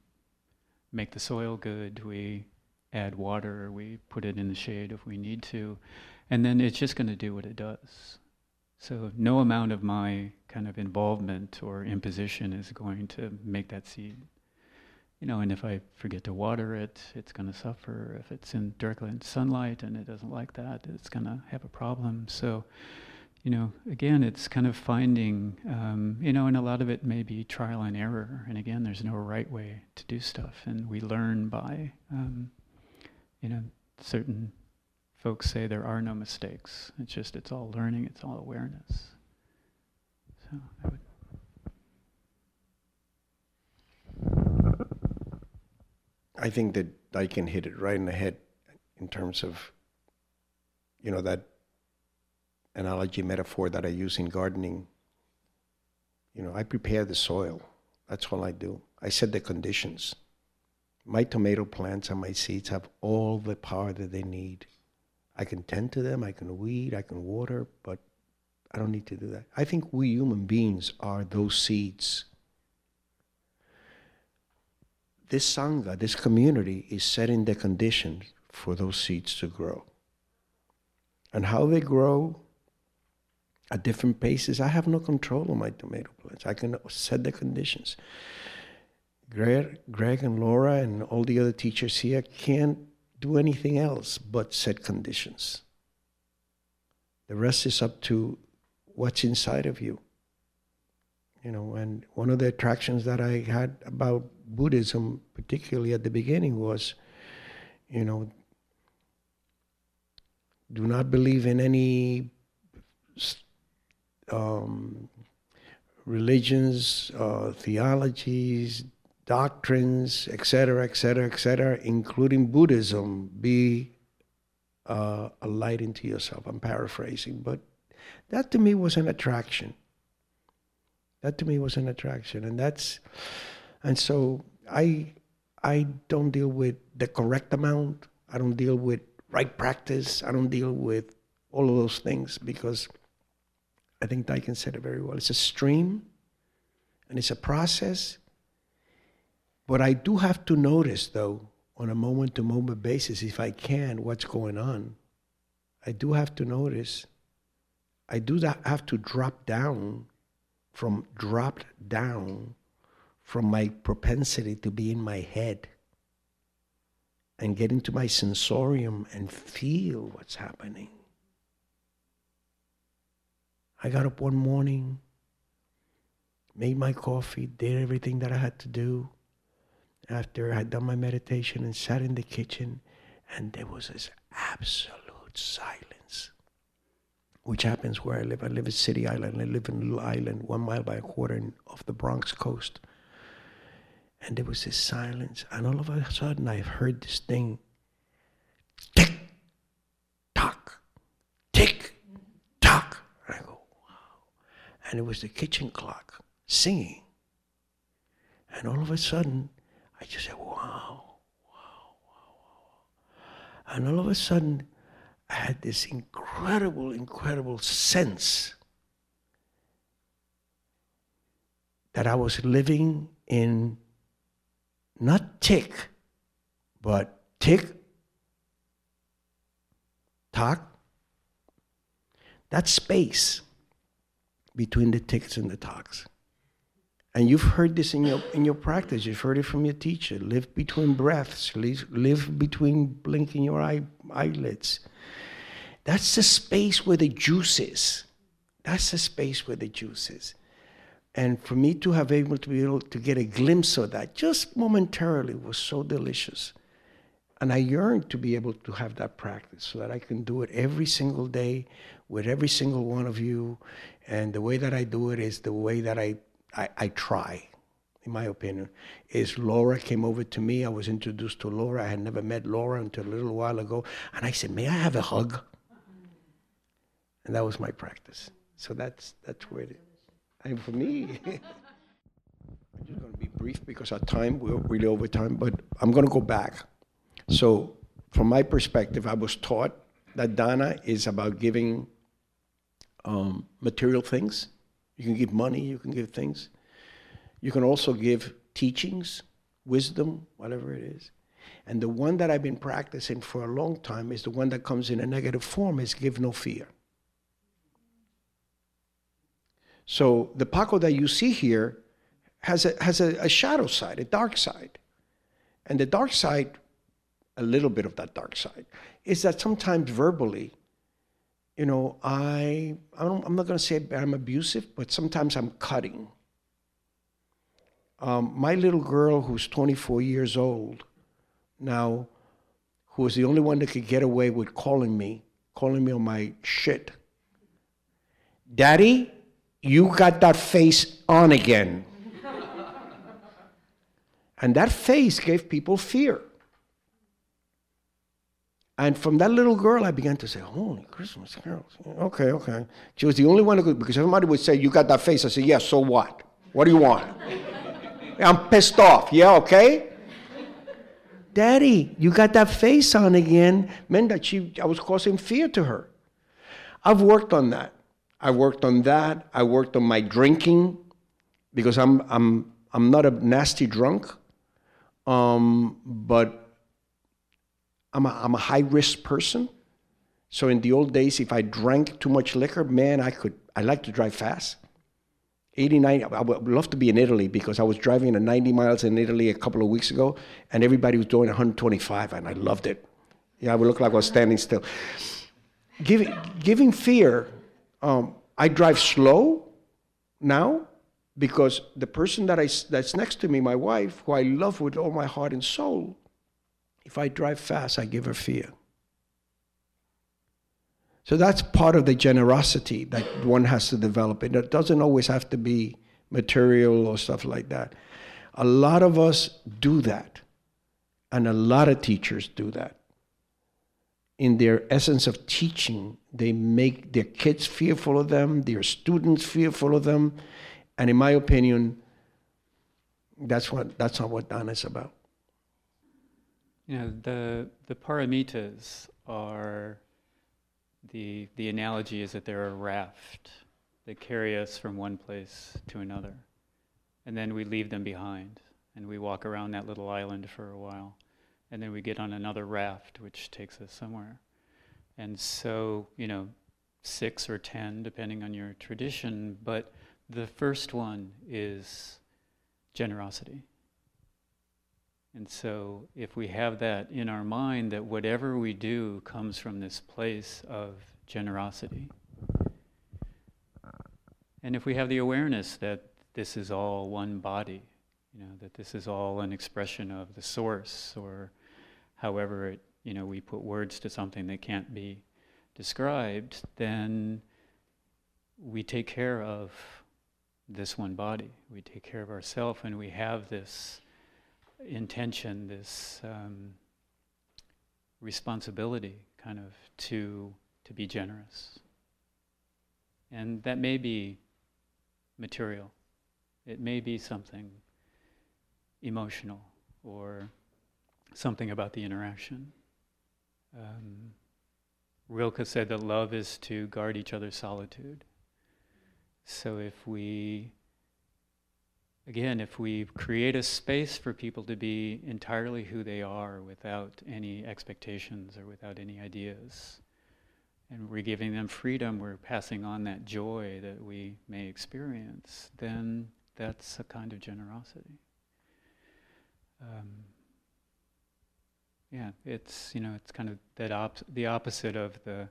make the soil good, we add water, we put it in the shade if we need to, and then it's just going to do what it does. So no amount of my kind of involvement or imposition is going to make that seed you know, and if I forget to water it, it's going to suffer. If it's in directly in sunlight and it doesn't like that, it's going to have a problem. So, you know, again, it's kind of finding, um, you know, and a lot of it may be trial and error. And again, there's no right way to do stuff, and we learn by, um, you know, certain folks say there are no mistakes. It's just it's all learning, it's all awareness. So I would. I think that I can hit it right in the head in terms of, you know, that analogy metaphor that I use in gardening. You know, I prepare the soil. That's all I do. I set the conditions. My tomato plants and my seeds have all the power that they need. I can tend to them, I can weed, I can water, but I don't need to do that. I think we human beings are those seeds. This Sangha, this community, is setting the conditions for those seeds to grow. And how they grow at different paces, I have no control on my tomato plants. I can set the conditions. Greg, Greg and Laura and all the other teachers here can't do anything else but set conditions. The rest is up to what's inside of you. You know, and one of the attractions that I had about Buddhism, particularly at the beginning, was, you know, do not believe in any um, religions, uh, theologies, doctrines, etc., etc., etc., including Buddhism, be uh, a light into yourself. I'm paraphrasing, but that to me was an attraction. That to me was an attraction, and that's, and so I, I don't deal with the correct amount. I don't deal with right practice. I don't deal with all of those things because I think Daikin said it very well. It's a stream, and it's a process. But I do have to notice, though, on a moment to moment basis, if I can, what's going on. I do have to notice I do have to drop down from dropped down from my propensity to be in my head and get into my sensorium and feel what's happening. I got up one morning, made my coffee, did everything that I had to do after I had done my meditation and sat in the kitchen, and there was this absolute silence which happens where I live. I live in City Island. I live in a little island, one mile by a quarter of the Bronx coast. And there was this silence, and all of a sudden I heard this thing tick, tock, tick, tock. And I go, wow. And it was the kitchen clock singing. And all of a sudden, I just said, wow, wow, wow, wow. And all of a sudden, I had this incredible, incredible sense that I was living in not tick, but tick, talk, that space between the ticks and the tocks. And you've heard this in your, in your practice. You've heard it from your teacher. Live between breaths. Live, live between blinking your eye, eyelids. That's the space where the juice is. That's the space where the juice is. And for me to have able to be able to get a glimpse of that just momentarily was so delicious. And I yearn to be able to have that practice so that I can do it every single day with every single one of you. And the way that I do it is the way that I, I, I try, in my opinion. Is Laura came over to me. I was introduced to Laura. I had never met Laura until a little while ago. And I said, May I have a hug? And that was my practice. So that's, that's where it is. and for me, I'm just going to be brief because our time, we're really over time, but I'm going to go back. So, from my perspective, I was taught that dana is about giving um, material things. You can give money, you can give things. You can also give teachings, wisdom, whatever it is. And the one that I've been practicing for a long time is the one that comes in a negative form is give no fear. So the Paco that you see here has a, has a, a shadow side, a dark side. And the dark side, a little bit of that dark side, is that sometimes verbally, you know, I, I am not going to say I'm abusive, but sometimes I'm cutting. Um, my little girl, who's 24 years old now, who was the only one that could get away with calling me, calling me on my shit. Daddy, you got that face on again. and that face gave people fear. And from that little girl, I began to say, "Holy Christmas carols!" Okay, okay. She was the only one who could, because everybody would say, "You got that face." I said, "Yeah, so what? What do you want?" I'm pissed off. Yeah, okay. Daddy, you got that face on again. Meant that she, I was causing fear to her. I've worked on that. I worked on that. I worked on my drinking because I'm I'm I'm not a nasty drunk, um, but I'm a, I'm a high risk person. So in the old days, if I drank too much liquor, man, I could. I like to drive fast. 89, I would love to be in Italy because I was driving at 90 miles in Italy a couple of weeks ago, and everybody was doing 125, and I loved it. Yeah, I would look like I was standing still. Giving, giving fear, um, I drive slow now because the person that I, that's next to me, my wife, who I love with all my heart and soul, if I drive fast, I give her fear. So that's part of the generosity that one has to develop. And it doesn't always have to be material or stuff like that. A lot of us do that. And a lot of teachers do that. In their essence of teaching, they make their kids fearful of them, their students fearful of them. And in my opinion, that's what that's not what Dana is about. You know, the the paramitas are the, the analogy is that they're a raft that carry us from one place to another. And then we leave them behind and we walk around that little island for a while. And then we get on another raft which takes us somewhere. And so, you know, six or ten, depending on your tradition, but the first one is generosity. And so, if we have that in our mind, that whatever we do comes from this place of generosity, and if we have the awareness that this is all one body, you know, that this is all an expression of the source, or however it, you know, we put words to something that can't be described, then we take care of this one body. We take care of ourselves, and we have this intention, this um, responsibility, kind of to to be generous. And that may be material. It may be something emotional or something about the interaction. Um, Rilke said that love is to guard each other's solitude. So if we again, if we create a space for people to be entirely who they are without any expectations or without any ideas, and we're giving them freedom, we're passing on that joy that we may experience, then that's a kind of generosity. Um, yeah, it's you know it's kind of that op- the opposite of the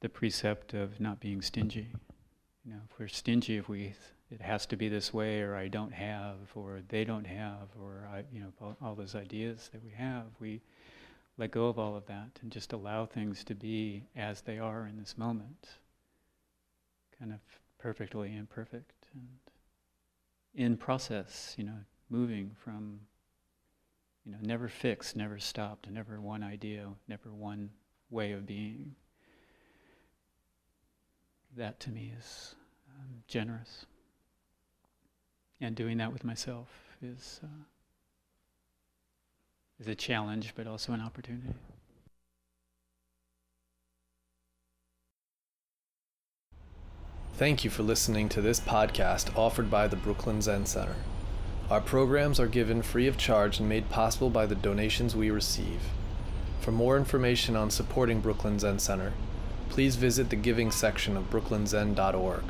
the precept of not being stingy. You know, if we're stingy, if we it has to be this way, or I don't have, or they don't have, or I, you know, all, all those ideas that we have, we let go of all of that and just allow things to be as they are in this moment, kind of perfectly imperfect and in process, you know, moving from, you know, never fixed, never stopped, never one idea, never one way of being. That to me is um, generous. And doing that with myself is, uh, is a challenge, but also an opportunity. Thank you for listening to this podcast offered by the Brooklyn Zen Center. Our programs are given free of charge and made possible by the donations we receive. For more information on supporting Brooklyn Zen Center, please visit the giving section of brooklynzen.org.